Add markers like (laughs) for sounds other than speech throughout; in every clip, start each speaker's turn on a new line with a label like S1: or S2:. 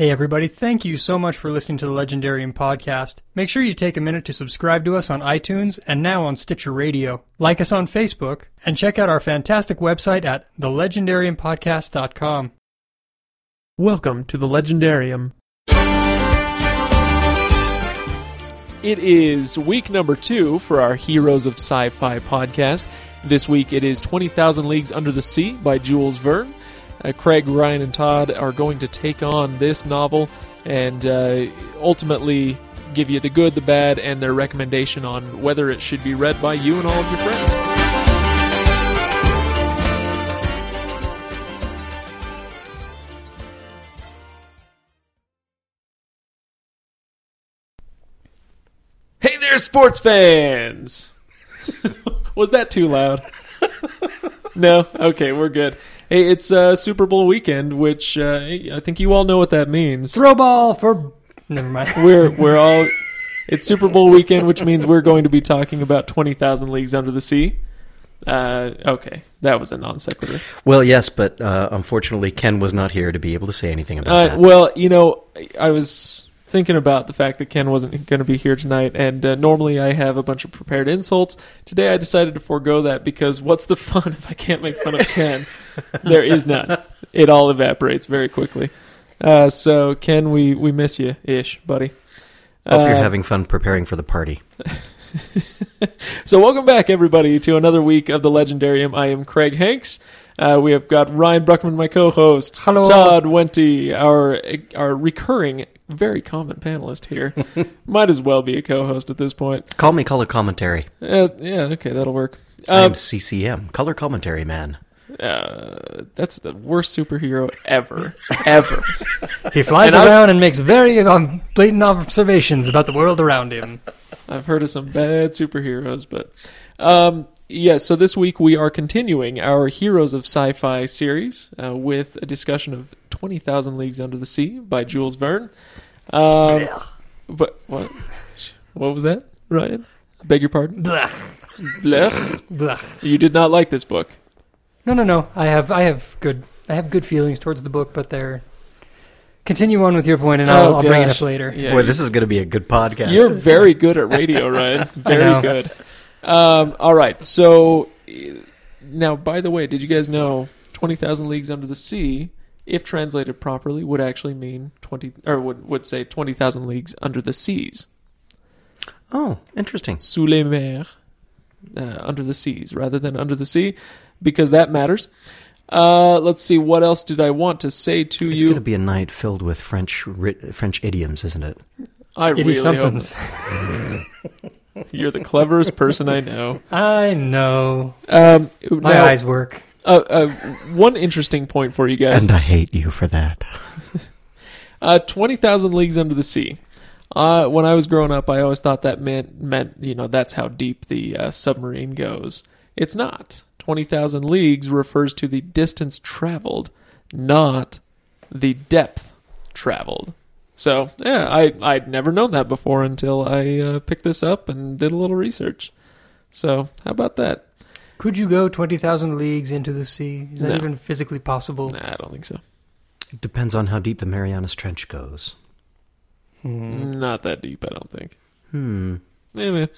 S1: Hey everybody, thank you so much for listening to the Legendarium podcast. Make sure you take a minute to subscribe to us on iTunes and now on Stitcher Radio. Like us on Facebook and check out our fantastic website at thelegendariumpodcast.com.
S2: Welcome to the Legendarium. It is week number two for our Heroes of Sci Fi podcast. This week it is 20,000 Leagues Under the Sea by Jules Verne. Uh, Craig, Ryan, and Todd are going to take on this novel and uh, ultimately give you the good, the bad, and their recommendation on whether it should be read by you and all of your friends. Hey there, sports fans! (laughs) Was that too loud? (laughs) no? Okay, we're good. Hey, it's uh, Super Bowl weekend, which uh, I think you all know what that means.
S1: Throw ball for. Never mind. (laughs)
S2: We're we're all. It's Super Bowl weekend, which means we're going to be talking about twenty thousand leagues under the sea. Uh, okay, that was a non sequitur.
S3: Well, yes, but uh, unfortunately, Ken was not here to be able to say anything about
S2: Uh,
S3: that.
S2: well, you know, I was thinking about the fact that Ken wasn't going to be here tonight, and uh, normally I have a bunch of prepared insults. Today I decided to forego that because what's the (laughs) fun if I can't make fun of Ken? there is none. It all evaporates very quickly. Uh, so, Ken, we, we miss you ish, buddy.
S3: Hope you're
S2: Uh,
S3: having fun preparing for the party. (laughs)
S2: So, welcome back, everybody, to another week of the Legendarium. I am Craig Hanks. Uh, we have got Ryan Bruckman, my co-host.
S1: Hello.
S2: Todd Wente, our our recurring, very common panelist here. (laughs) Might as well be a co-host at this point.
S3: Call me color commentary.
S2: Uh, yeah, okay, that'll work.
S3: I
S2: Um,
S3: am CCM, color commentary man.
S2: uh, that's the worst superhero ever, ever. (laughs)
S1: He flies
S2: And I-
S1: around and makes very um, blatant observations about the world around him.
S2: I've heard of some bad superheroes, but um, yeah. So this week we are continuing our Heroes of Sci-Fi series uh, with a discussion of Twenty Thousand Leagues Under the Sea by Jules Verne. Um, but what? What was that, Ryan? Beg your pardon.
S1: Blech.
S2: Blech.
S1: Blech.
S2: You did not like this book.
S1: No, no, no. I have, I have good, I have good feelings towards the book, but they're. Continue on with your point, and I'll,
S2: Oh,
S1: I'll bring it up later.
S2: Yeah,
S3: Boy, this is going to be a good podcast.
S2: You're very good at radio, (laughs) Ryan. Very good. Um, all right. So now, by the way, did you guys know Twenty Thousand Leagues Under the Sea, if translated properly, would actually mean twenty, or would would say Twenty Thousand Leagues Under the Seas,
S3: Oh, interesting.
S2: sous les mers, uh, under the seas, rather than under the sea, because that matters. Uh, let's see. What else did I want to say to
S3: It's
S2: you?
S3: It's going to be a night filled with French ri- French idioms, isn't it?
S2: I
S1: Itty
S2: really hope
S1: somethings. (laughs)
S2: you're the cleverest person I know.
S1: I know.
S2: Um,
S1: My
S2: now-
S1: eyes work.
S2: Uh, uh, one interesting point for you guys:
S3: And I hate you for that. (laughs)
S2: uh, twenty thousand leagues under the sea. Uh, when I was growing up, I always thought that meant meant you know that's how deep the uh, submarine goes. It's not. Twenty thousand leagues refers to the distance traveled, not the depth traveled. So yeah, I I'd never known that before until I uh, picked this up and did a little research. So how about that?
S1: Could you go 20,000 leagues into the sea? Is that
S2: No.
S1: even physically possible?
S2: Nah, I don't think so.
S3: It depends on how deep the Marianas Trench goes.
S1: Hmm.
S2: Not that deep, I don't think.
S3: Hmm.
S2: Anyway,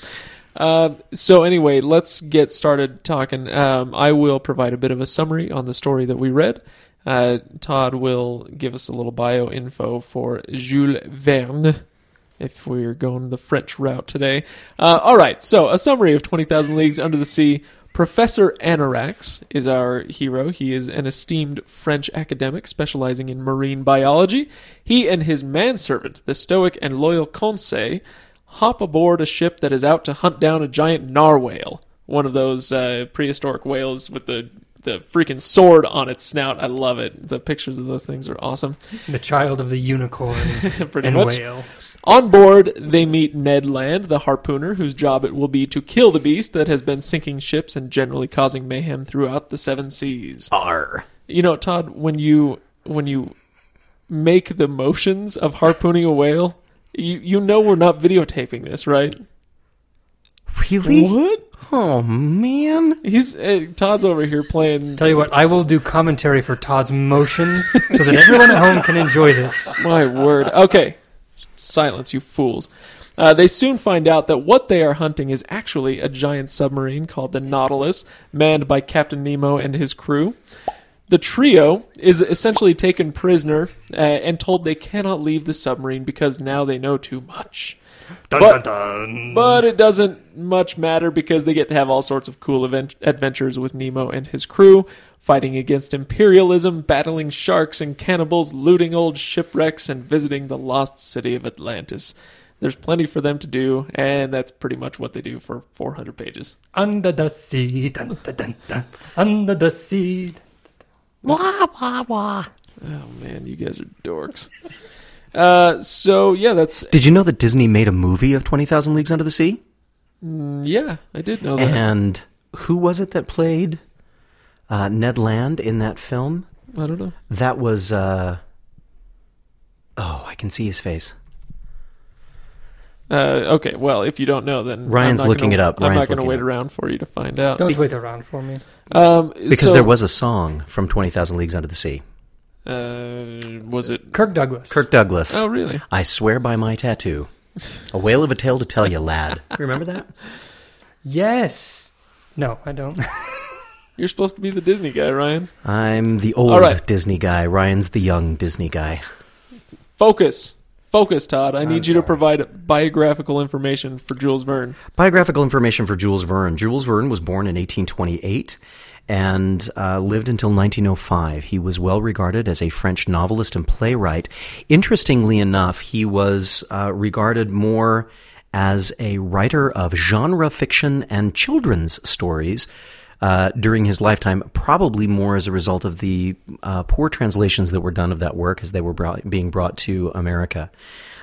S2: uh, so anyway, let's get started talking. Um, I will provide a bit of a summary on the story that we read. Uh, Todd will give us a little bio info for Jules Verne, if we're going the French route today. Uh, all right, so a summary of 20,000 Leagues Under the Sea. Professor Aronnax is our hero. He is an esteemed French academic specializing in marine biology. He and his manservant, the stoic and loyal Conseil, hop aboard a ship that is out to hunt down a giant narwhale, one of those uh, prehistoric whales with the the freaking sword on its snout. I love it. The pictures of those things are awesome.
S1: The child of the unicorn (laughs) and
S2: much.
S1: whale.
S2: On board, they meet Ned Land, the harpooner, whose job it will be to kill the beast that has been sinking ships and generally causing mayhem throughout the seven seas.
S3: R.
S2: You know, Todd, when you when you make the motions of harpooning a whale, you you know we're not videotaping this, right?
S3: Really?
S2: What?
S3: Oh man.
S2: He's uh, Todd's over here playing.
S1: Tell you what, I will do commentary for Todd's motions so that everyone at home can enjoy this.
S2: My word. Okay. Silence, you fools. Uh, they soon find out that what they are hunting is actually a giant submarine called the Nautilus, manned by Captain Nemo and his crew. The trio is essentially taken prisoner uh, and told they cannot leave the submarine because now they know too much.
S1: Dun,
S2: But-
S1: dun, dun.
S2: But it doesn't much matter because they get to have all sorts of cool event- adventures with Nemo and his crew, fighting against imperialism, battling sharks and cannibals, looting old shipwrecks, and visiting the lost city of Atlantis. There's plenty for them to do, and that's pretty much what they do for 400 pages.
S1: Under the sea, dun, dun, dun, dun. under the sea. Wah wah.
S2: Oh man, you guys are dorks. Uh, so yeah, that's
S3: Did you know that Disney made a movie of Twenty Thousand Leagues Under the Sea?
S2: yeah, I did know that.
S3: And who was it that played uh, Ned Land in that film?
S2: I don't know.
S3: That was. Uh, oh, I can see his face.
S2: Uh, okay, well, if you don't know, then
S3: Ryan's
S2: I'm not
S3: looking
S2: gonna-
S3: it up.
S2: I'm
S3: Ryan's
S2: not going to wait
S3: up.
S2: around for you to find out.
S1: Don't wait around for me.
S2: Um,
S3: Because
S2: so-
S3: there was a song from Twenty Thousand Leagues Under the Sea.
S2: Uh, was it?
S1: Kirk Douglas.
S3: Kirk Douglas.
S2: Oh, really?
S3: I swear by my tattoo. A whale of a tale to tell you, lad. (laughs) Remember that?
S1: Yes. No, I don't. (laughs)
S2: You're supposed to be the Disney guy, Ryan.
S3: I'm the old
S2: All right.
S3: Disney guy. Ryan's the young Disney guy.
S2: Focus, focus, Todd. I need
S1: I'm
S2: you to provide biographical information for Jules Verne.
S3: Biographical information for Jules Verne. Jules Verne was born in 1828 and uh, lived until 1905. He was well regarded as a French novelist and playwright. Interestingly enough, he was uh, regarded more as a writer of genre fiction and children's stories. Uh, during his lifetime, probably more as a result of the uh, poor translations that were done of that work as they were brought, being brought to America.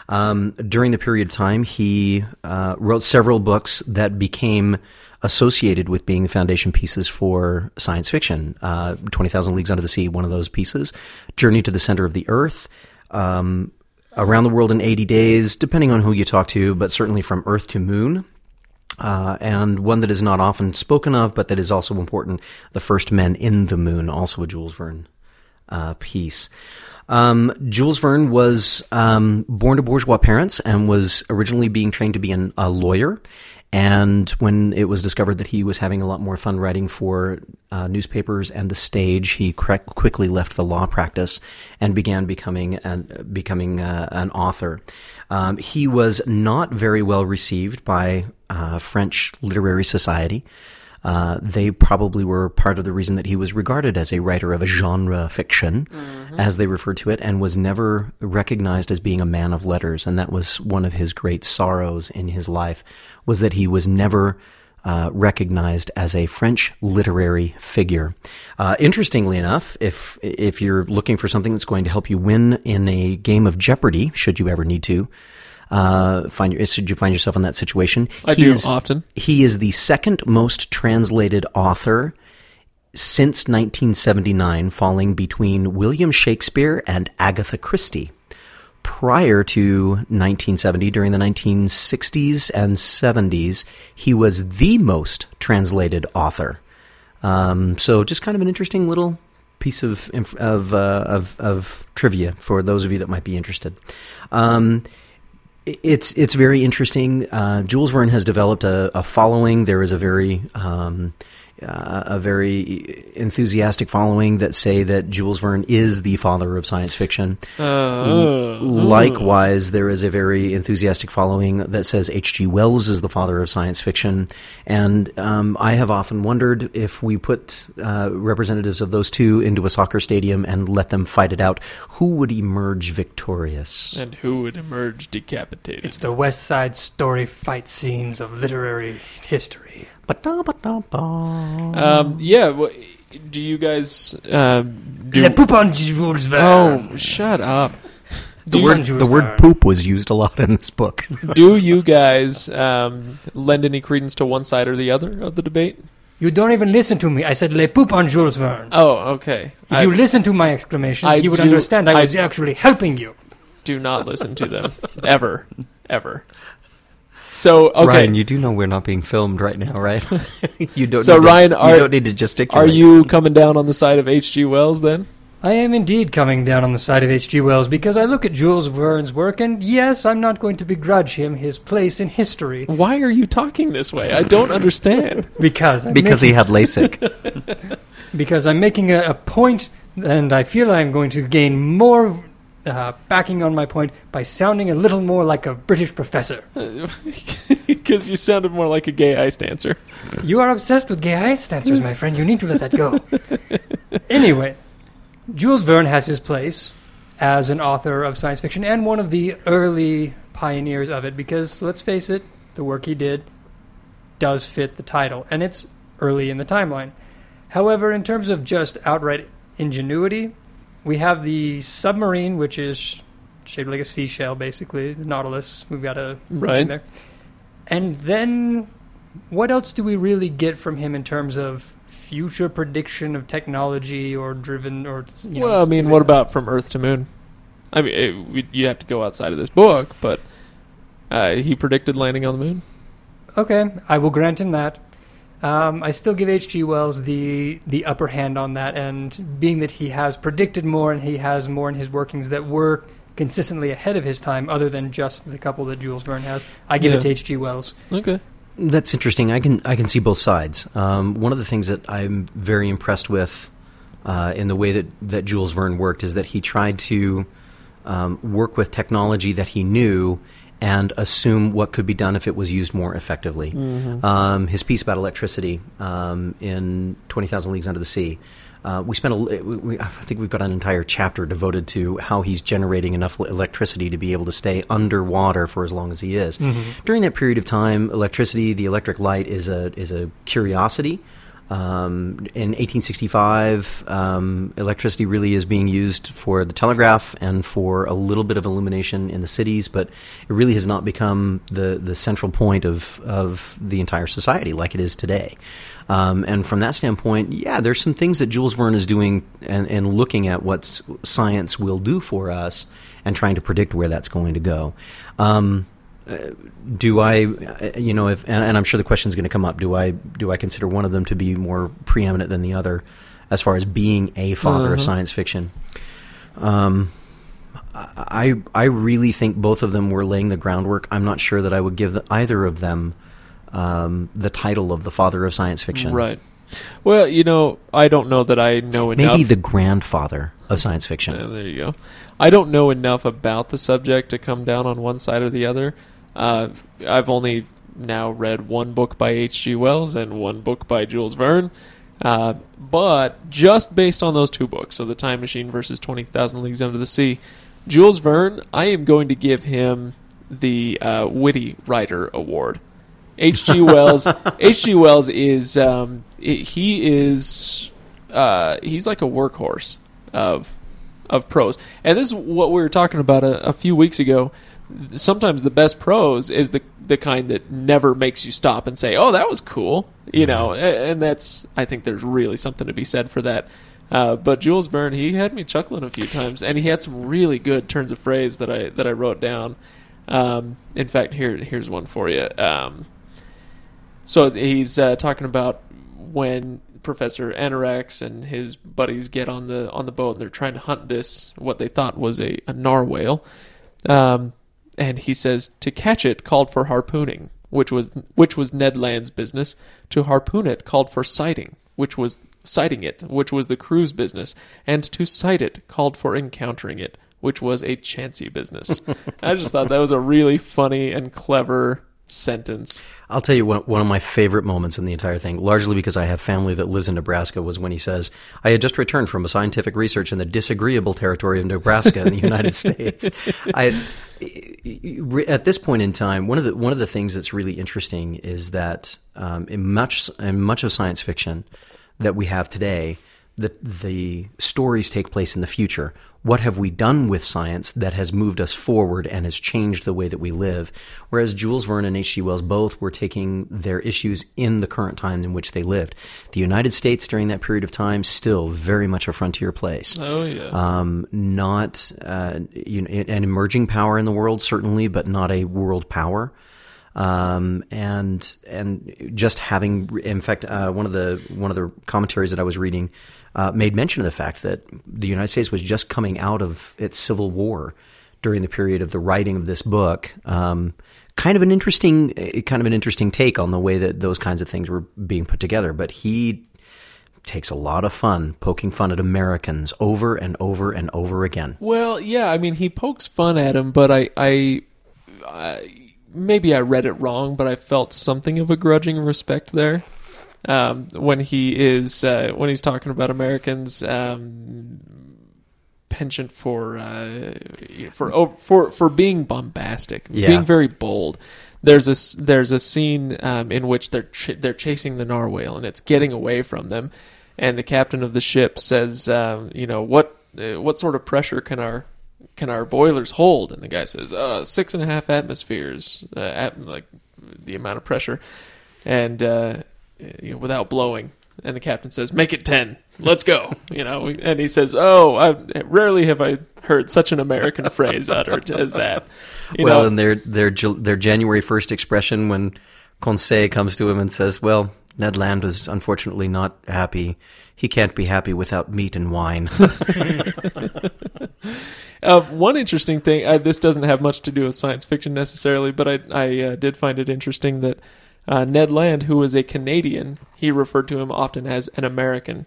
S3: Um, during the period of time, he uh, wrote several books that became associated with being the foundation pieces for science fiction. Uh, 20,000 Leagues Under the Sea, one of those pieces. Journey to the Center of the Earth. Um, Around the World in 80 Days, depending on who you talk to, but certainly from Earth to Moon. Uh, and one that is not often spoken of, but that is also important. The First Men in the Moon, also a Jules Verne uh, piece. Um, Jules Verne was um, born to bourgeois parents and was originally being trained to be an, a lawyer. And when it was discovered that he was having a lot more fun writing for uh, newspapers and the stage, he quickly left the law practice and began becoming an, becoming uh, an author. Um, he was not very well received by uh, French literary society. Uh, they probably were part of the reason that he was regarded as a writer of a genre fiction, as they referred to it, and was never recognized as being a man of letters. And that was one of his great sorrows in his life, was that he was never uh, recognized as a French literary figure. Uh, interestingly enough, if if you're looking for something that's going to help you win in a game of Jeopardy, should you ever need to. Uh, find your, should you find yourself in that situation?
S2: I
S3: he
S2: do
S3: is-
S2: often.
S3: he is the second most translated author since 1979, falling between William Shakespeare and Agatha Christie. Prior to 1970, during the 1960s and 70s, he was the most translated author. Um, so, just kind of an interesting little piece of of, uh, of of trivia for those of you that might be interested. Um, it's it's very interesting. Uh, Jules Verne has developed a, a following. There is a very um, uh, a very enthusiastic following that say that Jules Verne is the father of science fiction.
S2: Uh,
S3: Likewise, there is a very enthusiastic following that says H.G. Wells is the father of science fiction. And um, I have often wondered if we put uh, representatives of those two into a soccer stadium and let them fight it out, who would emerge victorious?
S2: and who would emerge decapitated?
S1: It's the West Side Story fight scenes of literary history.
S3: Ba-da-ba-da-ba.
S2: um, yeah. wha- do you guys um, do?
S1: Le Poupon Jules
S2: oh, shut up.
S3: The word, the word poop was used a lot in this book. (laughs)
S2: do you guys um, lend any credence to one side or the other of the debate?
S1: You don't even listen to me. I said Le Poupon Jules Verne.
S2: Oh, okay.
S1: If
S2: I
S1: you listen to my exclamation,
S2: I
S1: you would
S2: do-
S1: understand I
S2: I-
S1: was actually helping you.
S2: do not listen to them ever, ever. So okay,
S3: Ryan, you do know we're not being filmed right now, right? (laughs) you don't.
S2: So,
S3: need to-
S2: Ryan,
S3: you
S2: are-
S3: don't need to gesticulate.
S2: are you coming down on the side of H.G. Wells then?
S1: I am indeed coming down on the side of H.G. Wells because I look at Jules Verne's work, and yes, I'm not going to begrudge him his place in history
S2: Why are you talking this way? I don't understand. (laughs)
S1: because I'm
S3: Because he had LASIK. (laughs)
S1: because I'm making a, a point, and I feel I'm going to gain more uh, backing on my point by sounding a little more like a British professor. (laughs)
S2: Because you sounded more like a gay ice dancer.
S1: You are obsessed with gay ice dancers, my friend. You need to let that go. (laughs) anyway, Jules Verne has his place as an author of science fiction and one of the early pioneers of it because, let's face it, the work he did does fit the title, and it's early in the timeline. However, in terms of just outright ingenuity, we have the submarine, which is shaped like a seashell, basically, the Nautilus. We've got a
S2: Right.
S1: there. And then what else do we really get from him in terms of future prediction of technology or driven or you know,
S2: well, I mean, what
S1: like
S2: about from Earth to Moon? I mean, it, we, you have to go outside of this book, but uh, he predicted landing on the moon.
S1: okay i will grant him that um, i still give hg wells the the upper hand on that and being that he has predicted more and he has more in his workings that were consistently ahead of his time other than just the couple that jules verne has i give it to hg wells
S2: Okay.
S3: That's interesting. I can I can see both sides. Um, one of the things that I'm very impressed with uh, in the way that that Jules Verne worked is that he tried to um, work with technology that he knew and assume what could be done if it was used more effectively. Um, his piece about electricity um, in Twenty Thousand Leagues Under the Sea. Uh, we spent a, we, we, I think we've got an entire chapter devoted to how he's generating enough electricity to be able to stay underwater for as long as he is. During that period of time, electricity, the electric light, is a is a curiosity. Um, in 1865, um, electricity really is being used for the telegraph and for a little bit of illumination in the cities, but it really has not become the, the central point of, of the entire society like it is today. Um, and from that standpoint, yeah, there's some things that Jules Verne is doing and, and looking at what science will do for us and trying to predict where that's going to go. Um, do I, you know, if and, and I'm sure the question is going to come up. Do I do I consider one of them to be more preeminent than the other, as far as being a father of
S2: Uh-huh.
S3: science fiction? Um, I I really think both of them were laying the groundwork. I'm not sure that I would give the, either of them um, the title of the father of science fiction.
S2: Right. Well, you know, I don't know that I know enough.
S3: Maybe the grandfather of science fiction.
S2: Uh, there you go. I don't know enough about the subject to come down on one side or the other. Uh, I've only now read one book by H.G. Wells and one book by Jules Verne. Uh, but just based on those two books, so The Time Machine versus 20,000 Leagues Under the Sea, Jules Verne, I am going to give him the uh, Witty Writer Award. H.G. (laughs) Wells. H.G. Wells is um, he is uh, he's like a workhorse of of prose, and this is what we were talking about a, a few weeks ago. Sometimes the best prose is the the kind that never makes you stop and say, "Oh, that was cool," you know, and that's I think there's really something to be said for that. Uh, but Jules Verne, he had me chuckling a few times, and he had some really good turns of phrase that I that I wrote down. Um, in fact, here here's one for you. Um, so he's uh, talking about when Professor Aronnax and his buddies get on the on the boat and they're trying to hunt this what they thought was a, a narwhal. Um, and he says to catch it called for harpooning, which was which was Ned Land's business. To harpoon it called for sighting, which was sighting it, which was the crew's business, and to sight it called for encountering it, which was a chancy business. (laughs) I just thought that was a really funny and clever sentence.
S3: I'll tell you one, one of my favorite moments in the entire thing, largely because I have family that lives in Nebraska, was when he says, I had just returned from a scientific research in the disagreeable territory of Nebraska in the United (laughs) States. I, at this point in time, one of the, one of the things that's really interesting is that um, in, much, in much of science fiction that we have today, the, the stories take place in the future. What have we done with science that has moved us forward and has changed the way that we live? Whereas Jules Verne and H.G. Wells both were taking their issues in the current time in which they lived. The United States during that period of time still very much a frontier place.
S2: Oh yeah.
S3: Um, not uh, you know, an emerging power in the world, certainly, but not a world power. Um, and and just having, in fact, uh, one of the one of the commentaries that I was reading uh, made mention of the fact that the United States was just coming out of its civil war during the period of the writing of this book. Um, kind of an interesting, eh, kind of an interesting take on the way that those kinds of things were being put together. But he takes a lot of fun poking fun at Americans over and over and over again.
S2: Well, yeah, I mean, he pokes fun at him, but I, I, I maybe I read it wrong, but I felt something of a grudging respect there. Um, when he is uh, when he's talking about Americans um, penchant for uh, for for for being bombastic,
S3: Yeah.
S2: being very bold. There's a there's a scene um, in which they're ch- they're chasing the narwhal and it's getting away from them, and the captain of the ship says, um, you know, what uh, what sort of pressure can our can our boilers hold? And the guy says, uh, six and a half atmospheres, uh, at, like the amount of pressure, and uh, you know, without blowing. And the captain says, "Make it ten. Let's go." (laughs) You know, and he says, "Oh, I, rarely have I heard such an American (laughs) phrase uttered as that." You
S3: well,
S2: know,
S3: and their their their January first expression when Conseil comes to him and says, "Well, Ned Land was unfortunately not happy. He can't be happy without meat and wine." (laughs)
S2: Uh, one interesting thing. Uh, this doesn't have much to do with science fiction necessarily, but I I uh, did find it interesting that uh, Ned Land, who was a Canadian, he referred to him often as an American.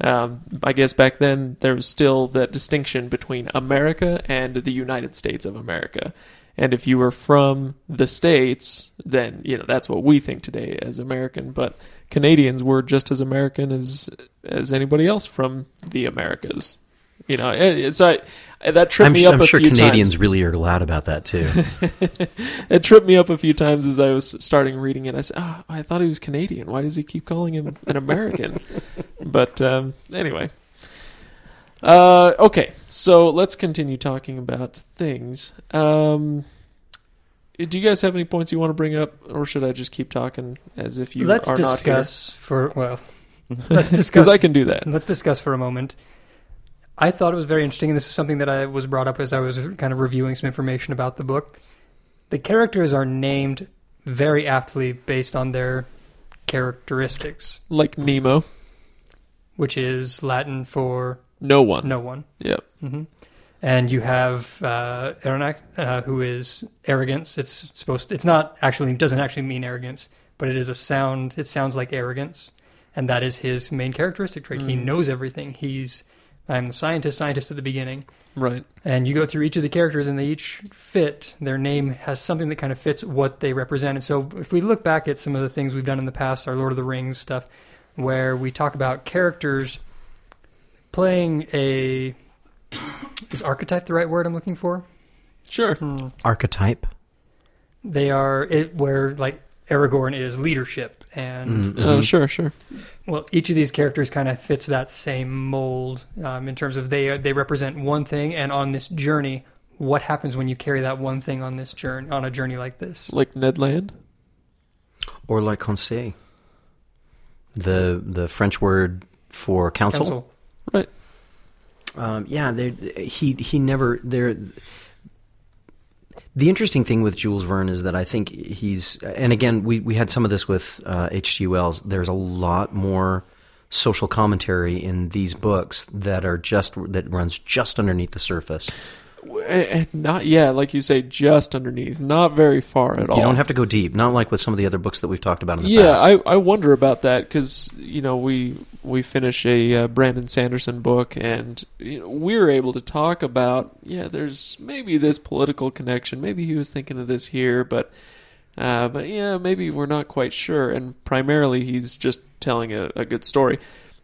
S2: Um, I guess back then there was still that distinction between America and the United States of America. And if you were from the states, then you know that's what we think today as American. But Canadians were just as American as as anybody else from the Americas. You know, so that tripped
S3: I'm,
S2: me
S3: su-
S2: up
S3: I'm
S2: a
S3: sure
S2: few
S3: Canadians
S2: times.
S3: really are glad about that too. (laughs)
S2: It tripped me up a few times as I was starting reading it. I said, "Oh, I thought he was Canadian. Why does he keep calling him an American?" (laughs) but um, anyway, uh, okay. So let's continue talking about things. Um, do you guys have any points you want to bring up, or should I just keep talking as if you
S1: let's
S2: are not here?
S1: Let's discuss for well, (laughs) let's discuss.
S2: Because
S1: discuss.
S2: I can do that.
S1: Let's discuss for a moment. I thought it was very interesting, and this is something that I was brought up as I was kind of reviewing some information about the book. The characters are named very aptly based on their characteristics,
S2: Like Nemo,
S1: which is Latin for
S2: no one.
S1: no one.
S2: Yep.
S1: hmm And you have uh, uh, who is arrogance. It's supposed. To, it's not actually. Doesn't actually mean arrogance, but it is a sound. It sounds like arrogance, and that is his main characteristic trait. He
S2: Mm.
S1: knows everything. He's. I'm the scientist. Scientist at the beginning,
S2: Right.
S1: and you go through each of the characters, and they each fit. Their name has something that kind of fits what they represent. And so, if we look back at some of the things we've done in the past, our Lord of the Rings stuff, where we talk about characters playing a is archetype the right word I'm looking for?
S2: Sure.
S3: Archetype.
S1: They are it where like Aragorn is leadership, and
S3: Mhm.
S2: Oh, sure, sure.
S1: well, each of these characters kind of fits that same mold um, in terms of they they represent one thing, and on this journey, what happens when you carry that one thing on this journey on a journey like this?
S2: Like Ned Land.
S3: Or like conseil. The the French word for counsel.
S1: Council.
S2: Right.
S3: Um, yeah, they, he he never there. The interesting thing with Jules Verne is that I think he's, and again, we, we had some of this with uh, H.G. Wells. There's a lot more social commentary in these books that are just that runs just underneath the surface.
S2: Eh, Not yeah, like you say, just underneath, not very far at all.
S3: You don't have to go deep, not like with some of the other books that we've talked about in the
S2: yeah,
S3: past.
S2: I, I wonder about that because you know we we finish a uh, Brandon Sanderson book and you know, we're able to talk about yeah, there's maybe this political connection, maybe he was thinking of this here, but uh, but yeah, maybe we're not quite sure. And primarily, he's just telling a, a good story,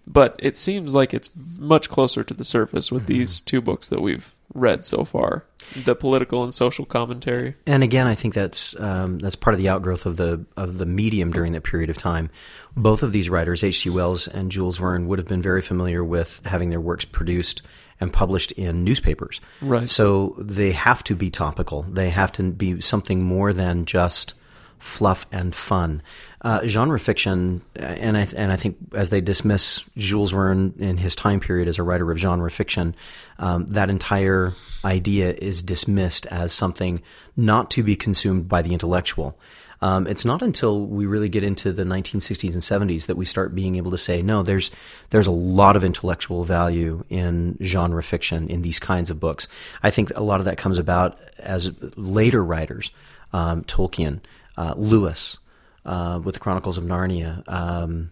S2: but it seems like it's much closer to the surface with these two books that we've read so far, the political and social commentary.
S3: And again, I think that's um, that's part of the outgrowth of the of the medium during that period of time. Both of these writers, H.G. Wells and Jules Verne, would have been very familiar with having their works produced and published in newspapers.
S2: Right.
S3: So they have to be topical. They have to be something more than just fluff and fun. Uh, genre fiction, and I and I think as they dismiss Jules Verne in his time period as a writer of genre fiction, um, that entire idea is dismissed as something not to be consumed by the intellectual. Um, it's not until we really get into the 1960s and 70s that we start being able to say, no, there's there's a lot of intellectual value in genre fiction in these kinds of books. I think a lot of that comes about as later writers, um, Tolkien, uh, Lewis, uh, with the Chronicles of Narnia. Um,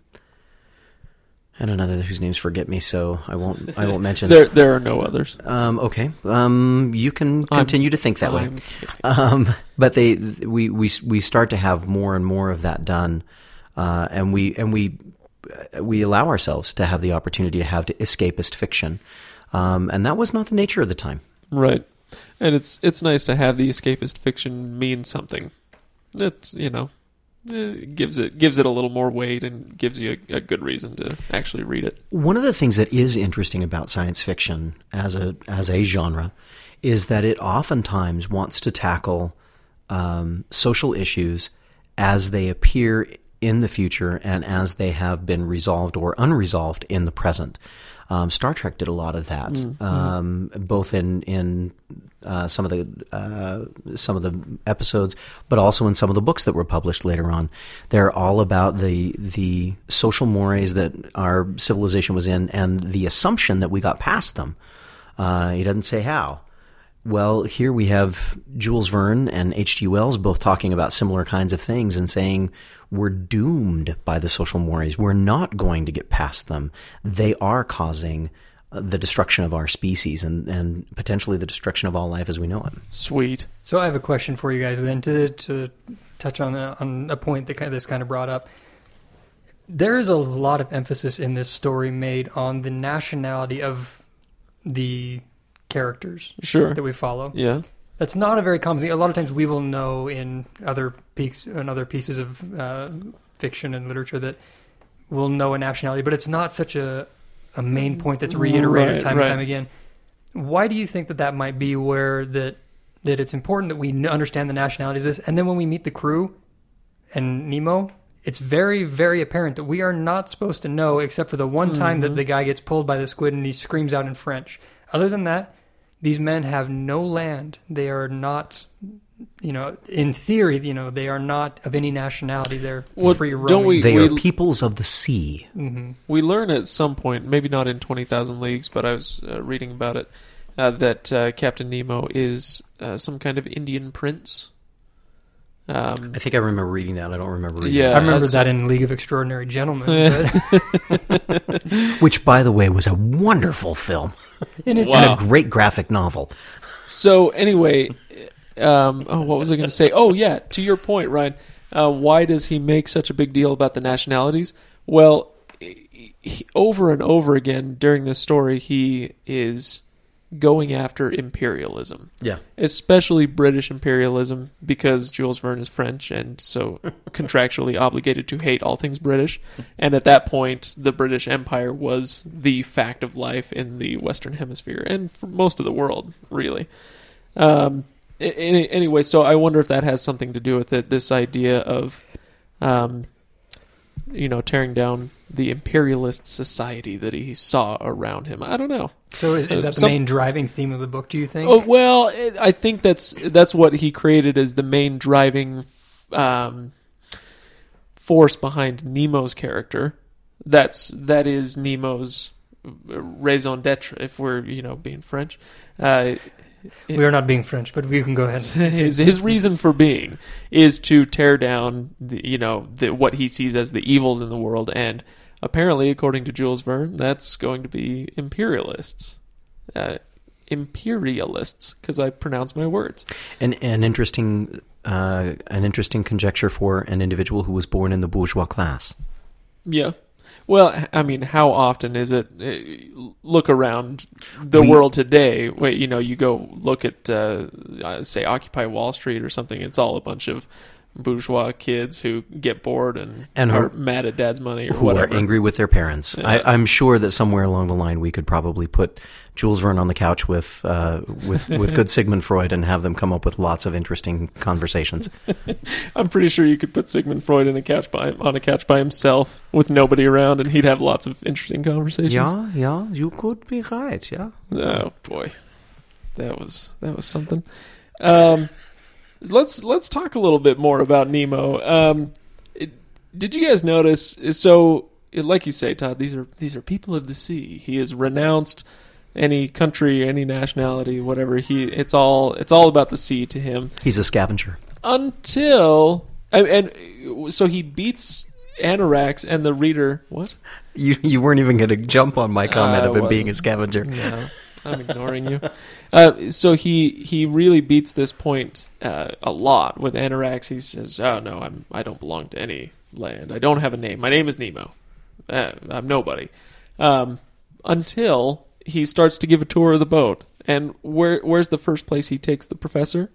S3: and another whose names forget me, so I won't. I won't mention. (laughs)
S2: There, there are no others.
S3: Um, okay. Um, you can
S2: I'm-
S3: continue to think that way.
S2: I'm kidding.
S3: Um, but they, we, we, we start to have more and more of that done, uh, and we, and we, uh, we allow ourselves to have the opportunity to have to escapist fiction, um, and that was not the nature of the time.
S2: Right. And it's it's nice to have the escapist fiction mean something. It you know it gives it gives it a little more weight and gives you a, a good reason to actually read it.
S3: One of the things that is interesting about science fiction as a as a genre is that it oftentimes wants to tackle um, social issues as they appear in the future and as they have been resolved or unresolved in the present. Um, Star Trek did a lot of that, um, both in in uh, some of the uh, some of the episodes, but also in some of the books that were published later on. They're all about the the social mores that our civilization was in, and the assumption that we got past them. Uh, he doesn't say how. Well, here we have Jules Verne and H.G. Wells both talking about similar kinds of things and saying we're doomed by the social mores. We're not going to get past them. They are causing uh, the destruction of our species and, and potentially the destruction of all life as we know it.
S2: Sweet.
S1: So I have a question for you guys then to to touch on a, on a point that kind of, this kind of brought up. There is a lot of emphasis in this story made on the nationality of the characters
S2: Sure.
S1: that we follow.
S2: Yeah.
S1: That's not a very common thing. A lot of times we will know in other peaks in other pieces of uh, fiction and literature that we'll know a nationality, but it's not such a a main point that's reiterated
S2: Right,
S1: time
S2: right.
S1: and time again. Why do you think that that might be? Where that that it's important that we understand the nationalities of this, and then when we meet the crew and Nemo, it's very very apparent that we are not supposed to know, except for the one time that the guy gets pulled by the squid and he screams out in French. Other than that, these men have no land. They are not, you know, in theory, you know, they are not of any nationality. They're
S2: Well,
S1: free roaming.
S2: don't we-
S3: They
S2: We-
S3: are peoples of the sea.
S2: We learn at some point, maybe not in 20,000 Leagues, but I was uh, reading about it, uh, that uh, Captain Nemo is uh, some kind of Indian prince. Um,
S3: I think I remember reading that. I don't remember reading
S2: Yeah.
S1: I remember that in League of Extraordinary Gentlemen, (laughs) but. (laughs) (laughs)
S3: Which, by the way, was a wonderful film
S1: and it's
S2: Wow.
S3: and a great graphic novel.
S2: So anyway, um, oh, what was I going to say? Oh yeah, to your point, Ryan. Uh, why does he make such a big deal about the nationalities? Well, he- over and over again during this story, he is going after imperialism,
S3: Yeah.
S2: especially British imperialism, because Jules Verne is French and so (laughs) contractually obligated to hate all things British. And at that point, the British Empire was the fact of life in the Western Hemisphere and for most of the world, really. Um, any, anyway, so I wonder if that has something to do with it. This idea of, um, you know, tearing down the imperialist society that he saw around him. I don't know.
S1: so is, is that the
S2: Some-
S1: main driving theme of the book? Do you think?
S2: Oh well, it, I think that's that's what he created as the main driving um, force behind Nemo's character. That's that is Nemo's raison d'être. If we're you know being French, uh,
S1: we are not being French, but we can go ahead. (laughs)
S2: His his reason for being is to tear down the, you know the, what he sees as the evils in the world, and apparently, according to Jules Verne, that's going to be imperialists. Uh, imperialists, because I pronounce my words.
S3: An, an interesting, uh, an interesting conjecture for an individual who was born in the bourgeois class.
S2: Yeah. Well, I mean, how often is it? uh, Look around the
S3: We-
S2: world today. Wait, you know, you go look at, uh, uh, say, Occupy Wall Street or something. It's all a bunch of bourgeois kids who get bored and,
S3: And
S2: are mad at dad's money or
S3: who
S2: whatever.
S3: are angry with their parents. I, I'm sure that somewhere along the line we could probably put Jules Verne on the couch with uh, with with good (laughs) Sigmund Freud and have them come up with lots of interesting conversations. (laughs)
S2: I'm pretty sure you could put Sigmund Freud in a couch by on a couch by himself with nobody around, and he'd have lots of interesting conversations.
S3: yeah, yeah, you could be right. Yeah.
S2: Oh boy, that was that was something. Um, let's let's talk a little bit more about Nemo. Um, it, did you guys notice? So, like you say, Todd, these are these are people of the sea. He is renounced any country, any nationality, whatever. He it's all it's all about the sea to him.
S3: He's a scavenger.
S2: Until and, and so he beats Aronnax and the reader. What?
S3: You you weren't even going to jump on my comment
S2: I
S3: of him being a scavenger.
S2: No, I'm ignoring you. (laughs) Uh, so he he really beats this point uh, a lot with Aronnax. He says, "Oh no, I'm I don't belong to any land. I don't have a name. My name is Nemo. Uh, I'm nobody." Um, until he starts to give a tour of the boat, and where where's the first place he takes the professor?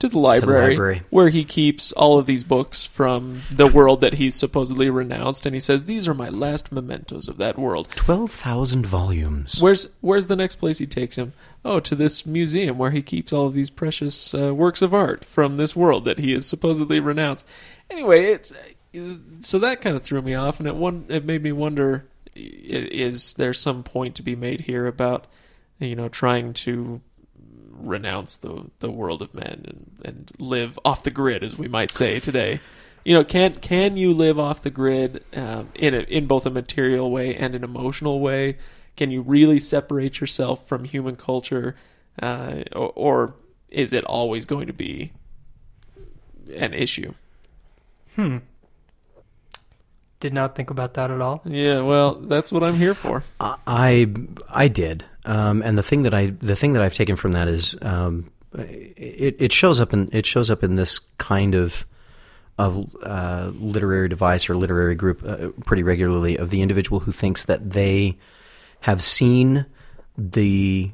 S2: To the library,
S3: library.
S2: where he keeps all of these books from the world that he's supposedly renounced, and he says, "These are my last mementos of that world."
S3: Twelve thousand volumes.
S2: Where's Where's the next place he takes him? Oh, to this museum where he keeps all of these precious uh, works of art from this world that he has supposedly renounced. Anyway, it's so that kind of threw me off, and it one it made me wonder: is there some point to be made here about you know trying to renounce the the world of men and, and live off the grid, as we might say today? You know, can can you live off the grid um, in a, in both a material way and an emotional way? Can you really separate yourself from human culture, uh, or, or is it always going to be an issue? Hmm.
S1: Did not think about that at all.
S2: Yeah, well, that's what I'm here for.
S3: I I did, um, and the thing that I the thing that I've taken from that is um, it it shows up in it shows up in this kind of of uh, literary device or literary group uh, pretty regularly of the individual who thinks that they have seen the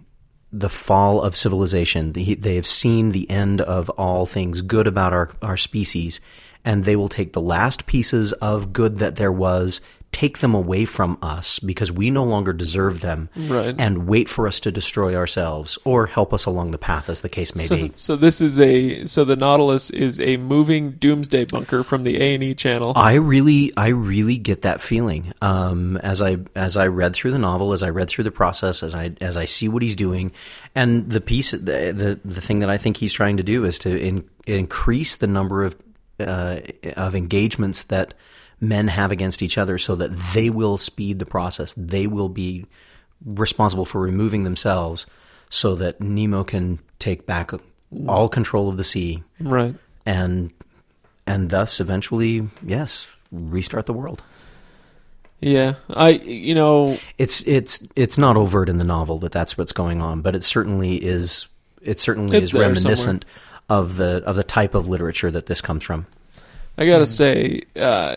S3: the fall of civilization. The- They have seen the end of all things good about our, our species, and they will take the last pieces of good that there was, take them away from us because we no longer deserve them,
S2: Right.
S3: and wait for us to destroy ourselves or help us along the path, as the case may
S2: So,
S3: be.
S2: so this is a so the Nautilus is a moving doomsday bunker from the A and E channel.
S3: I really, I really get that feeling um, as I as I read through the novel, as I read through the process, as I as I see what he's doing, and the piece, the the, the thing that I think he's trying to do is to in, increase the number of uh, of engagements that men have against each other, so that they will speed the process. They will be responsible for removing themselves, so that Nemo can take back all control of the sea
S2: right.
S3: and and thus eventually, yes, restart the world.
S2: Yeah. I you know
S3: It's it's it's not overt in the novel that that's what's going on, but it certainly is. It certainly is reminiscent of the of the type of literature that this comes from.
S2: I gotta say uh,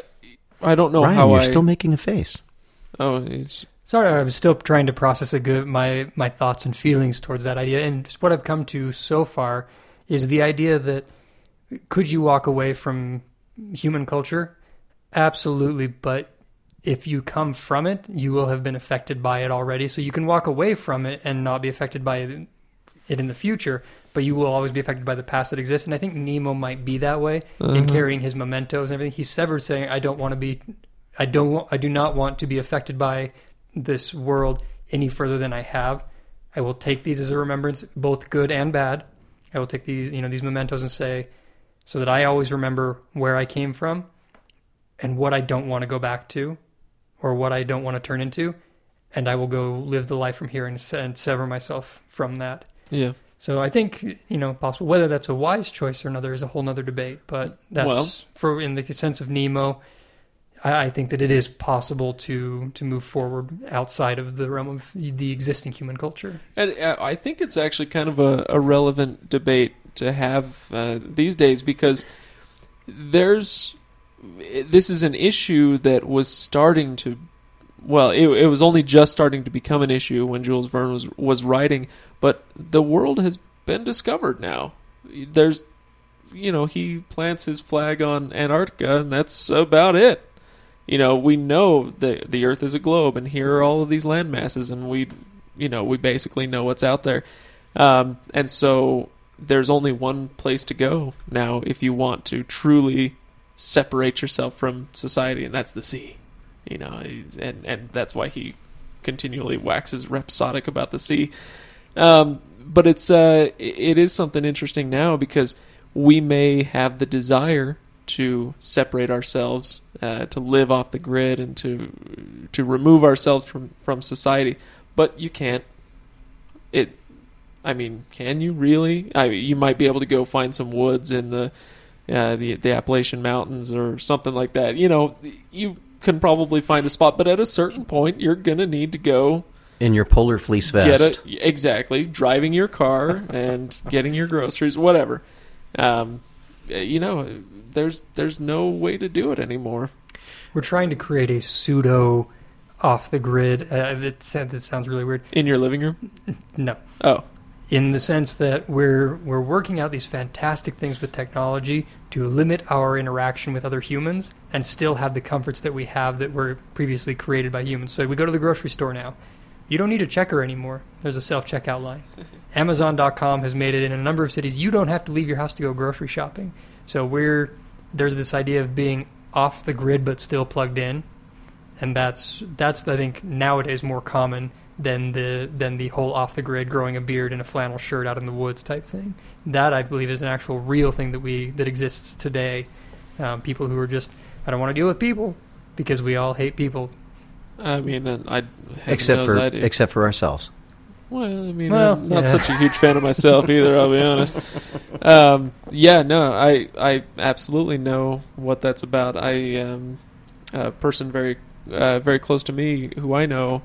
S2: I don't know
S3: Ryan,
S2: how
S3: you're
S2: I.
S3: still making a face.
S2: oh, it's
S1: Sorry, I'm still trying to process a good my my thoughts and feelings towards that idea, and just what I've come to so far is the idea that could you walk away from human culture? Absolutely, but if you come from it, you will have been affected by it already. So you can walk away from it and not be affected by it in the future, but you will always be affected by the past that exists. And I think Nemo might be that way in uh-huh. carrying his mementos and everything. He's severed, saying, "I don't want to be, I don't, want, I do not want to be affected by this world any further than I have. I will take these as a remembrance, both good and bad. I will take these, you know, these mementos and say, so that I always remember where I came from and what I don't want to go back to, or what I don't want to turn into." And I will go live the life from here and, and sever myself from that.
S2: yeah.
S1: So I think you know possible whether that's a wise choice or another is a whole other debate. But that's
S2: Well-
S1: for in the sense of Nemo. I, I think that it is possible to to move forward outside of the realm of the existing human culture.
S2: And uh, I think it's actually kind of a, a relevant debate to have uh, these days because there's this is an issue that was starting to well it, it was only just starting to become an issue when Jules Verne was was writing but the world has been discovered now. There's you know he plants his flag on Antarctica and that's about it. You know we know that the earth is a globe and here are all of these land masses and we you know we basically know what's out there. Um, and so there's only one place to go now if you want to truly separate yourself from society and that's the sea you know and and that's why he continually waxes rhapsodic about the sea um, but it's uh, it- is something interesting now because we may have the desire to separate ourselves, uh, to live off the grid, and to to remove ourselves from from society. But you can't. It. I mean, can you really? I you might be able to go find some woods in the uh, the the Appalachian Mountains or something like that. You know, you can probably find a spot, but at a certain point, you're gonna need to go
S3: In your polar fleece
S2: get
S3: vest.
S2: it exactly driving your car and getting your groceries whatever um, you know there's there's no way to do it anymore
S1: We're trying to create a pseudo off the grid. Uh, it, sounds- it sounds really weird.
S2: in your living room
S1: No.
S2: oh
S1: in the sense that we're we're working out these fantastic things with technology to limit our interaction with other humans and still have the comforts that we have that were previously created by humans. So we go to the grocery store now. You don't need a checker anymore. There's a self-checkout line. (laughs) Amazon.com has made it in a number of cities. You don't have to leave your house to go grocery shopping. So we're there's this idea of being off the grid but still plugged in, and that's that's I think nowadays more common than the than the whole off the grid growing a beard and a flannel shirt out in the woods type thing. That I believe is an actual real thing that we that exists today. Um, people who are just I don't want to deal with people because we all hate people.
S2: i mean i
S3: except for
S2: I
S3: except for ourselves.
S2: well i mean
S1: Well,
S2: i'm not
S1: yeah.
S2: such a huge fan of myself either i'll be honest (laughs) um, yeah no i i absolutely know what that's about i um, a person very uh, very close to me who i know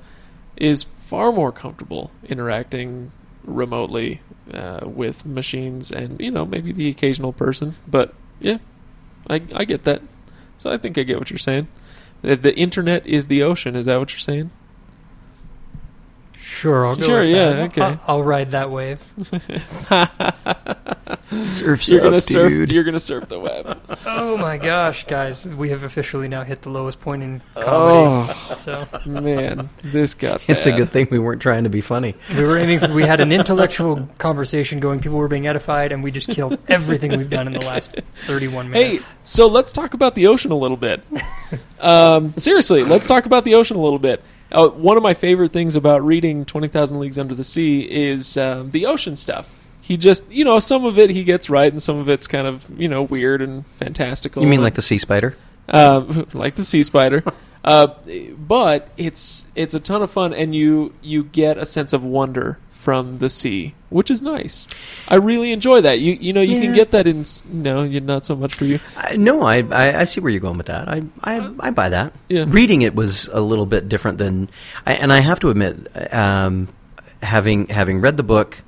S2: is far more comfortable interacting remotely uh, with machines and you know maybe the occasional person. But yeah i i get that. So i think i get what you're saying. The, the internet is the ocean. Is that what you're saying
S1: Sure, I'll go.
S2: Sure,
S1: with
S2: yeah,
S1: that.
S2: okay.
S1: I'll, I'll ride that wave. (laughs)
S3: Surf's
S2: you're gonna
S3: up,
S2: surf
S3: dude.
S2: you're gonna surf the web
S1: Oh my gosh, guys, we have officially now hit the lowest point in comedy.
S2: oh
S1: So
S2: man this got (laughs)
S3: It's a good thing we weren't trying to be funny.
S1: we were aiming for. We had an (laughs) intellectual conversation going. People were being edified, and we just killed everything we've done in the last thirty-one minutes.
S2: Hey,
S1: minutes.
S2: so let's talk about the ocean a little bit. Um, seriously, let's talk about the ocean a little bit. Uh, one of my favorite things about reading Twenty Thousand Leagues Under the Sea is um, the ocean stuff. He just, you know, some of it he gets right, and some of it's kind of, you know, weird and fantastical.
S3: You mean like the sea spider?
S2: um, (laughs) like the sea spider. (laughs) Uh, but it's it's a ton of fun, and you you get a sense of wonder from the sea, which is nice. I really enjoy that. You you know you can get that in no, you're not so much for you.
S3: I, no, I, I I see where you're going with that. I I, I buy that.
S2: Yeah.
S3: Reading it was a little bit different than, I, and I have to admit, um, having having read the book,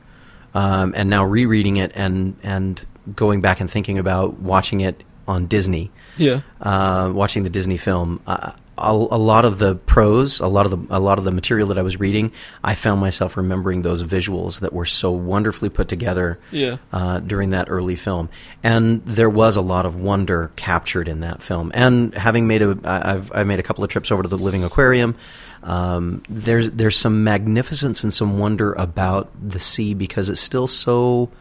S3: um, and now rereading it and and going back and thinking about watching it on Disney,
S2: Yeah,
S3: uh, watching the Disney film. Uh, a, a lot of the prose, a lot of the a lot of the material that I was reading, I found myself remembering those visuals that were so wonderfully put together
S2: yeah,
S3: uh, during that early film, and there was a lot of wonder captured in that film. And having made a, I- I've I've made a couple of trips over to the Living Aquarium. Um, there's there's some magnificence and some wonder about the sea because it's still so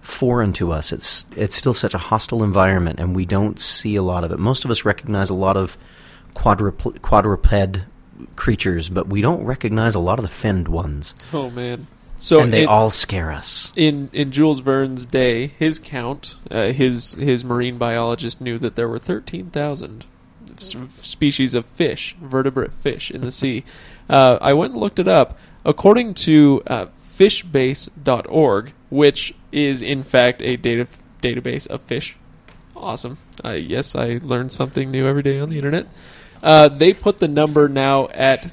S3: foreign to us. It's it's still such a hostile environment, and we don't see a lot of it. Most of us recognize a lot of quadruple, quadruped creatures, but we don't recognize a lot of the finned ones,
S2: Oh man. So
S3: and they
S2: it-
S3: all scare us.
S2: in in Jules Verne's day, his count, uh, his his marine biologist knew that there were thirteen thousand species of fish, vertebrate fish, in the (laughs) sea. Uh, I went and looked it up. According to uh, fishbase.org, which is in fact a data database of fish. Awesome. Uh, yes, I learned something new every day on the internet. Uh, they put the number now at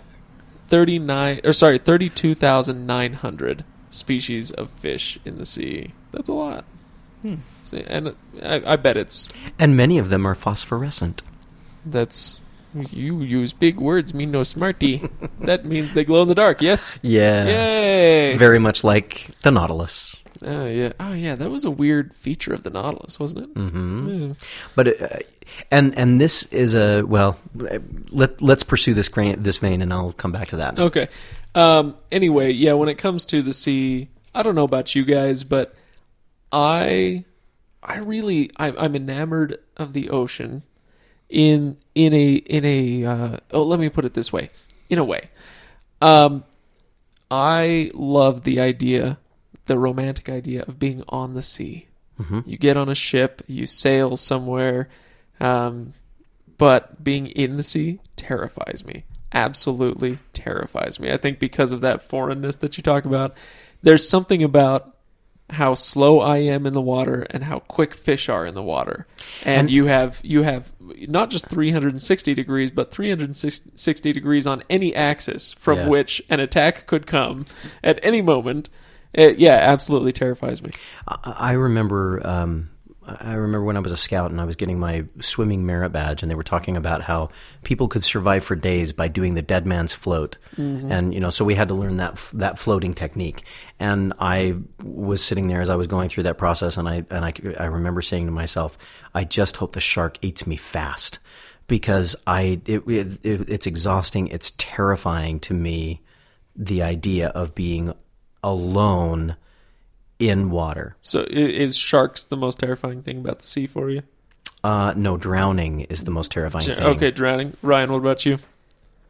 S2: 39 or sorry 32,900 species of fish in the sea. That's a lot.
S1: Hmm.
S2: See, and I, I bet it's
S3: And many of them are phosphorescent.
S2: that's you use big words mean no smarty. (laughs) that means they glow in the dark. Yes.
S3: Yes.
S2: Yay.
S3: Very much like the Nautilus.
S2: Oh yeah. Oh yeah. That was a weird feature of the Nautilus, wasn't it?
S3: hmm
S2: Yeah.
S3: But uh, and and this is a well. Let let's pursue this grain, this vein, and I'll come back to that.
S2: Okay. Um, anyway, yeah, when it comes to the sea, I don't know about you guys, but I, I really, I'm, I'm enamored of the ocean. In in a in a uh, oh, let me put it this way, in a way, um, I love the idea, the romantic idea of being on the sea. You get on a ship, you sail somewhere, um, but being in the sea terrifies me. Absolutely terrifies me. I think because of that foreignness that you talk about, there's something about how slow I am in the water and how quick fish are in the water. And,
S3: And-
S2: you have you have not just 360 degrees, but 360 degrees on any axis from
S3: Yeah.
S2: which an attack could come at any moment. It, yeah, absolutely terrifies me.
S3: I, I remember. Um, I remember when I was a scout and I was getting my swimming merit badge, and they were talking about how people could survive for days by doing the dead man's float, and you know, so we had to learn that that floating technique. And I was sitting there as I was going through that process, and I and I, I remember saying to myself, "I just hope the shark eats me fast." Because I, it, it, it, it's exhausting. It's terrifying to me, the idea of being alone in water.
S2: So, is sharks the most terrifying thing about the sea for you?
S3: Uh, no, drowning is the most terrifying thing.
S2: Okay, drowning. Ryan, what about you?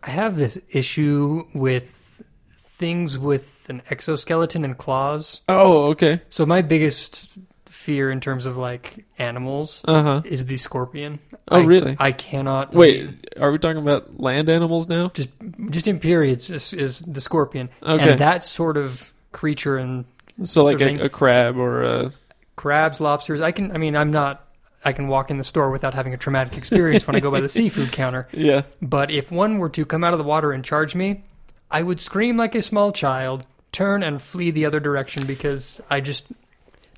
S1: I have this issue with things with an exoskeleton and claws.
S2: Oh, okay.
S1: So my biggest fear in terms of like animals
S2: Uh huh.
S1: is the scorpion.
S2: Oh,
S1: I,
S2: really?
S1: I cannot
S2: Wait, are we talking about land animals now?
S1: just just in periods is, is the scorpion
S2: Okay.
S1: and that sort of creature and
S2: So, like a, a crab or a.
S1: crabs, lobsters. I can. I mean, I'm not. I can walk in the store without having a traumatic experience when I go by the (laughs) seafood counter.
S2: Yeah.
S1: But if one were to come out of the water and charge me, I would scream like a small child, turn and flee the other direction because I just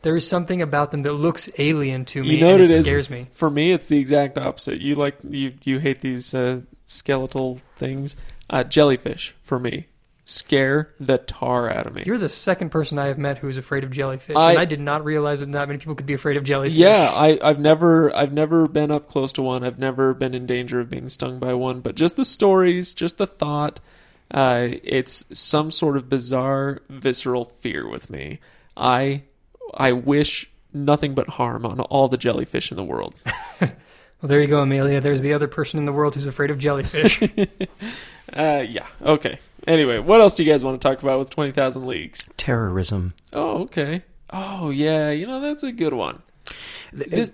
S1: there is something about them that looks alien to me
S2: You know
S1: and it
S2: it is?
S1: scares me.
S2: For me, it's the exact opposite. You like you you hate these uh, skeletal things. Uh, jellyfish for me scare the tar out of me.
S1: You're the second person I have met who is afraid of jellyfish,
S2: I-
S1: and I did not realize that not many people could be afraid of jellyfish.
S2: Yeah, I, I've never I've never been up close to one. I've never been in danger of being stung by one. But just the stories, just the thought, uh, it's some sort of bizarre visceral fear with me. I I wish nothing but harm on all the jellyfish in the world. (laughs)
S1: Well, there you go, Amelia. There's the other person in the world who's afraid of jellyfish. (laughs)
S2: Uh, yeah. Okay. Anyway, what else do you guys want to talk about with Twenty Thousand Leagues?
S3: Terrorism.
S2: Oh, okay. Oh, yeah. You know that's a good one. This,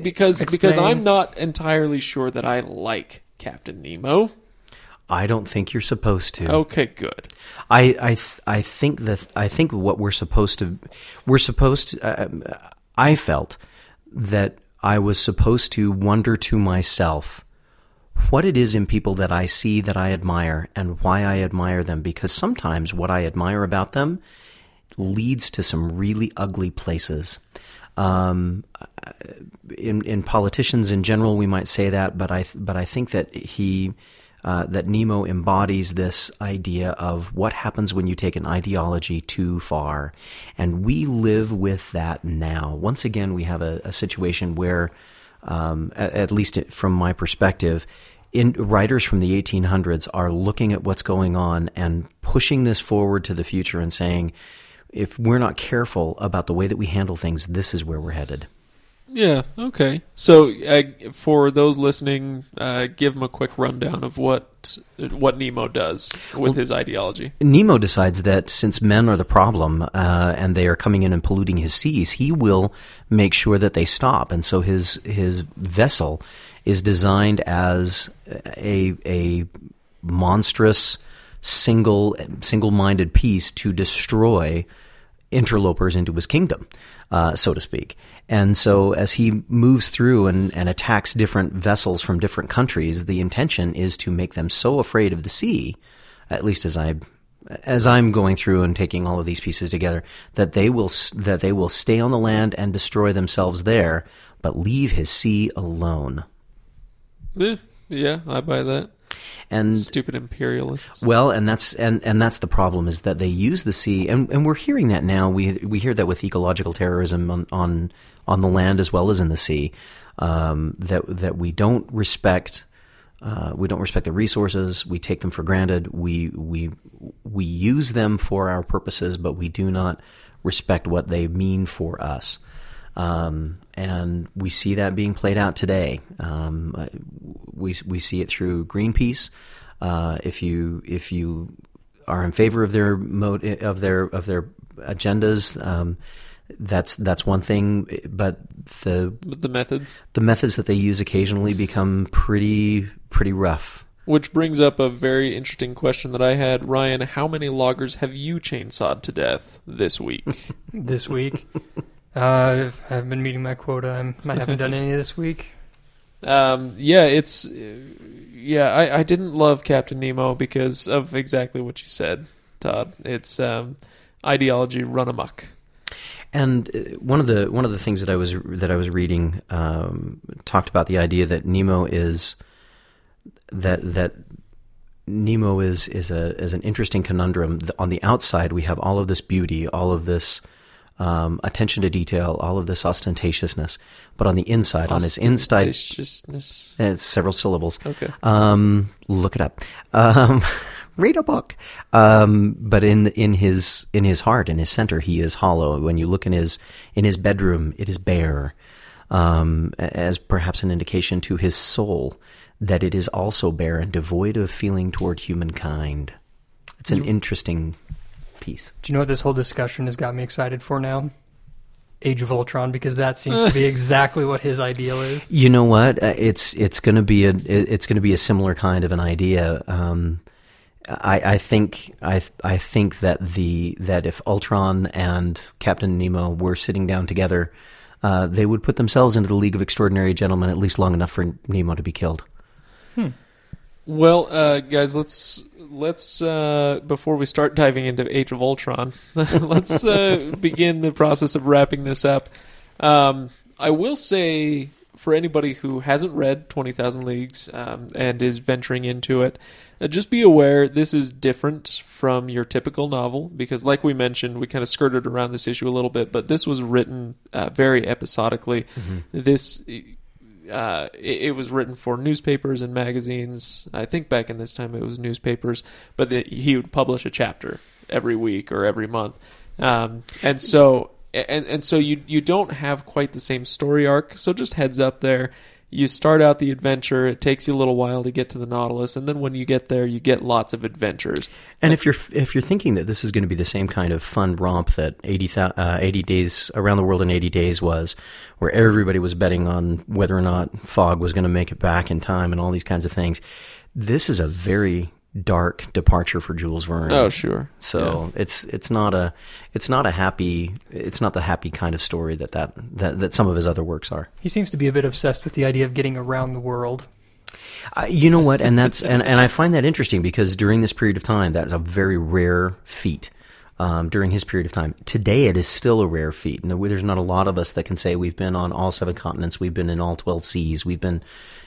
S2: because because I'm not entirely sure that I like Captain Nemo.
S3: I don't think you're supposed to.
S2: Okay, good.
S3: I I th- I think that I think what we're supposed to we're supposed to. Uh, I felt that I was supposed to wonder to myself what it is in people that I see that I admire and why I admire them because sometimes what I admire about them leads to some really ugly places. Um, in in politicians in general, we might say that, but I but I think that he uh, that Nemo embodies this idea of what happens when you take an ideology too far, and we live with that now. Once again, we have a, a situation where, um, at, at least from my perspective. In, writers from the 1800s are looking at what's going on and pushing this forward to the future and saying, if we're not careful about the way that we handle things, this is where we're headed.
S2: Yeah. Okay. So, uh, for those listening, uh, give them a quick rundown of what what Nemo does with his ideology.
S3: Nemo decides that since men are the problem uh, and they are coming in and polluting his seas, he will make sure that they stop. And so his his vessel is designed as a a monstrous single single minded piece to destroy interlopers into his kingdom, uh, so to speak. And so, as he moves through and, and attacks different vessels from different countries, the intention is to make them so afraid of the sea, at least as I as I'm going through and taking all of these pieces together, that they will that they will stay on the land and destroy themselves there, but leave his sea alone.
S2: Eh, yeah, I buy that.
S3: And
S2: Stupid imperialists.
S3: Well, and that's and, and that's the problem is that they use the sea, and, and we're hearing that now. We we hear that with ecological terrorism on on, on the land as well as in the sea, um, that that we don't respect. Uh, we don't respect the resources. We take them for granted. We we we use them for our purposes, but we do not respect what they mean for us. Um, and we see that being played out today. Um, uh, we we see it through Greenpeace. Uh, if you if you are in favor of their mode of their of their agendas, um, that's that's one thing, but the
S2: But the methods.
S3: the methods that they use occasionally become pretty pretty rough.
S2: Which brings up a very interesting question that I had. Ryan, how many loggers have you chainsawed to death this week? (laughs)
S1: this week. Uh, I've been meeting my quota. I haven't done any this week. (laughs)
S2: um, yeah, it's. Yeah, I, I didn't love Captain Nemo because of exactly what you said, Todd. It's um, ideology run amok.
S3: And uh, one of the one of the things that I was that I was reading um, talked about the idea that Nemo is that that Nemo is is a is an interesting conundrum. On the outside, we have all of this beauty, all of this um, attention to detail, all of this ostentatiousness, but on the inside, on his inside,
S2: Ostentatiousness.
S3: it's several syllables.
S2: Okay.
S3: Um, look it up. Um, (laughs) read a book. Um, but in in his in his heart, in his center, he is hollow. When you look in his in his bedroom, it is bare, um, as perhaps an indication to his soul that it is also bare and devoid of feeling toward humankind. It's an interesting piece.
S1: Do you know what this whole discussion has got me excited for now? Age of Ultron, because that seems to be (laughs) exactly what his ideal is.
S3: You know what? Uh, It's it's going to be a it's going to be a similar kind of an idea. Um, I, I think I I think that the that if Ultron and Captain Nemo were sitting down together, uh, they would put themselves into the League of Extraordinary Gentlemen at least long enough for Nemo to be killed.
S2: Well, uh, guys, let's let's uh, before we start diving into Age of Ultron, (laughs) let's uh, begin the process of wrapping this up. Um, I will say, for anybody who hasn't read Twenty Thousand Leagues um, and is venturing into it, uh, just be aware this is different from your typical novel because, like we mentioned, we kind of skirted around this issue a little bit, but this was written uh, very episodically. This uh, it, it was written for newspapers and magazines. I think back in this time it was newspapers, but the, he would publish a chapter every week or every month, um, and so and and so you you don't have quite the same story arc. So just heads up there. You start out the adventure. It takes you a little while to get to the Nautilus, and then when you get there, you get lots of adventures.
S3: And if you're if you're thinking that this is going to be the same kind of fun romp that 80, uh, 80 days around the world in 80 days was, where everybody was betting on whether or not Fogg was going to make it back in time and all these kinds of things, this is a very dark departure for Jules Verne.
S2: Oh, sure.
S3: So it's it's not a it's not a happy it's not the happy kind of story that that, that that some of his other works are.
S1: He seems to be a bit obsessed with the idea of getting around the world.
S3: Uh, you know what? And that's and, and I find that interesting because during this period of time, that is a very rare feat. Um, during his period of time, today it is still a rare feat. And there's not a lot of us that can say we've been on all seven continents, we've been in all twelve seas, we've been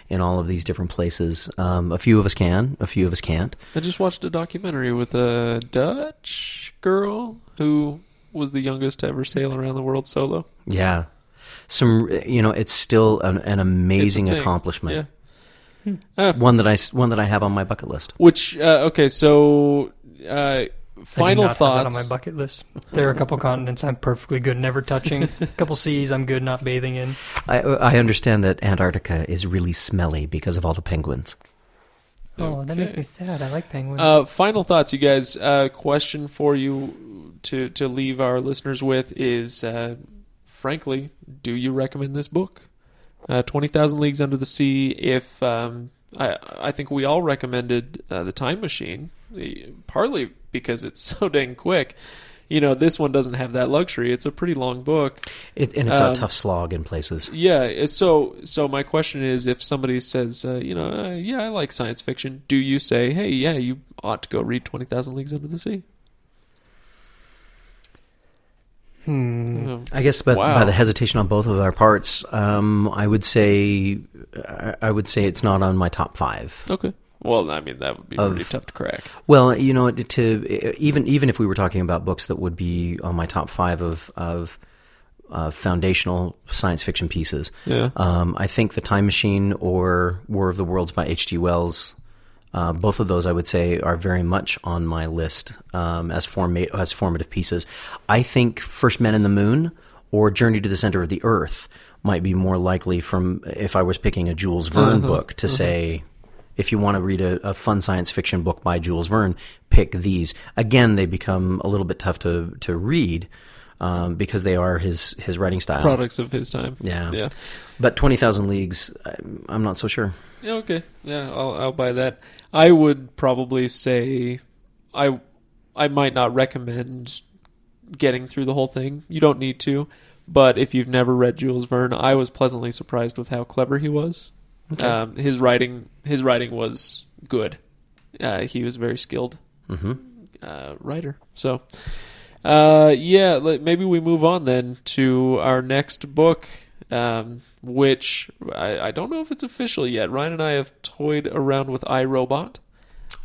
S3: in all of these different places. Um, a few of us can, a few of us can't.
S2: I just watched a documentary with a Dutch girl who was the youngest to ever sail around the world solo.
S3: Yeah, some you know, it's still an, an amazing accomplishment.
S2: Yeah. Uh,
S3: One that I one that I have on my bucket list.
S2: which uh, okay, so uh, final
S1: do not have
S2: thoughts.
S1: that on my bucket list. (laughs) There are a couple continents I'm perfectly good never touching. (laughs) A couple seas I'm good not bathing in.
S3: I, I understand that Antarctica is really smelly because of all the penguins.
S1: Oh, that makes me sad. I like penguins.
S2: Uh, final thoughts, you guys. Uh, question for you to to leave our listeners with is, uh, frankly, do you recommend this book, uh, Twenty Thousand Leagues Under the Sea? If um, I I think we all recommended uh, the Time Machine, partly because it's (laughs) so dang quick. You know, this one doesn't have that luxury. It's a pretty long book.
S3: It, and it's
S2: Um,
S3: a tough slog in places.
S2: Yeah. So, so my question is, if somebody says, uh, you know, uh, yeah, I like science fiction, do you say, hey, yeah, you ought to go read Twenty Thousand Leagues Under the Sea?
S1: hmm.
S2: Oh.
S3: I guess, but
S2: Wow.
S3: by the hesitation on both of our parts, um, I would say, I I would say it's not on my top five.
S2: Okay. Well, I mean, that would be
S3: Of-
S2: pretty tough to crack.
S3: Well, you know, to even even if we were talking about books that would be on my top five of of uh, foundational science fiction pieces,
S2: Yeah.
S3: um, I think The Time Machine or War of the Worlds by H.G. Wells. Uh, both of those, I would say, are very much on my list um, as forma- as formative pieces. I think First Men in the Moon or Journey to the Center of the Earth might be more likely from if I was picking a Jules Verne book to say if you want to read a, a fun science fiction book by Jules Verne, pick these. Again, they become a little bit tough to to read um, because they are his his writing style.
S2: Products of his time.
S3: Yeah.
S2: Yeah.
S3: But twenty thousand leagues, I'm- I'm not so sure.
S2: Yeah, okay. Yeah, I'll I'll buy that. I would probably say I I might not recommend getting through the whole thing. You don't need to. But if you've never read Jules Verne, I was pleasantly surprised with how clever he was.
S3: Okay.
S2: Um, his writing his writing was good. Uh, he was a very skilled
S3: hmm
S2: uh, writer. So, uh, yeah, maybe we move on then to our next book, um, which I, I don't know if it's official yet. Ryan and I have toyed around with I, Robot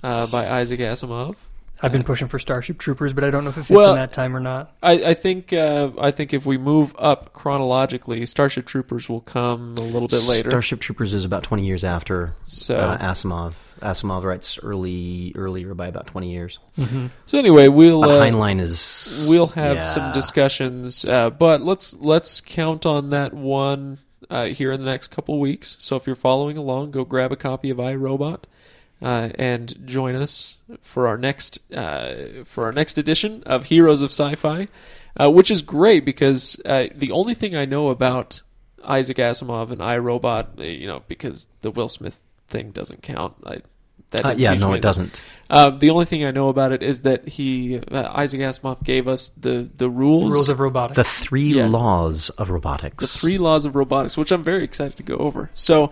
S2: uh, by Isaac Asimov.
S1: I've been pushing for Starship Troopers, but I don't know if it fits
S2: Well-
S1: in that time or not.
S2: I, I think uh, I think if we move up chronologically, Starship Troopers will come a little bit later.
S3: Starship Troopers is about twenty years after
S2: so
S3: uh, Asimov. Asimov writes early earlier by about twenty years.
S1: hmm
S2: so anyway, we'll
S3: But
S2: uh,
S3: Heinlein is
S2: we'll have
S3: yeah.
S2: some discussions, uh, but let's let's count on that one uh, here in the next couple weeks. So if you're following along, go grab a copy of I, Robot uh, and join us for our next uh, for our next edition of Heroes of Sci-Fi, uh, which is great because uh, the only thing I know about Isaac Asimov and I, Robot, uh, you know, because the Will Smith thing doesn't count. I, that
S3: Uh,
S2: didn't
S3: yeah,
S2: teach
S3: no,
S2: me
S3: it
S2: that.
S3: doesn't.
S2: Uh, the only thing I know about it is that he uh, Isaac Asimov gave us the the rules,
S1: Rules of robotics.
S3: The three
S2: Yeah.
S3: laws of robotics.
S2: the three laws of robotics, which I'm very excited to go over. So,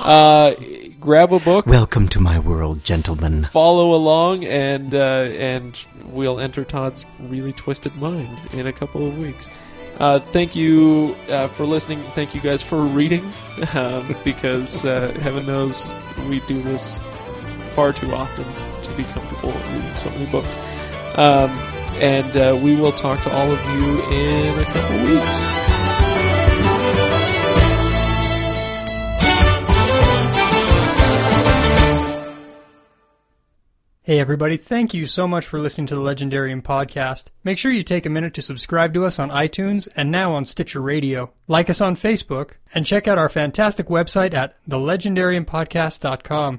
S2: uh, grab a book,
S3: Welcome to my world, gentlemen.
S2: follow along, and uh, and we'll enter Todd's really twisted mind in a couple of weeks. Uh, thank you uh, for listening. Thank you guys for reading, (laughs) um, because uh, heaven knows we do this far too often to be comfortable reading so many books. Um, and uh, we will talk to all of you in a couple weeks.
S1: Hey everybody, thank you so much for listening to the Legendarium podcast. Make sure you take a minute to subscribe to us on iTunes and now on Stitcher Radio. Like us on Facebook and check out our fantastic website at thelegendariumpodcast.com.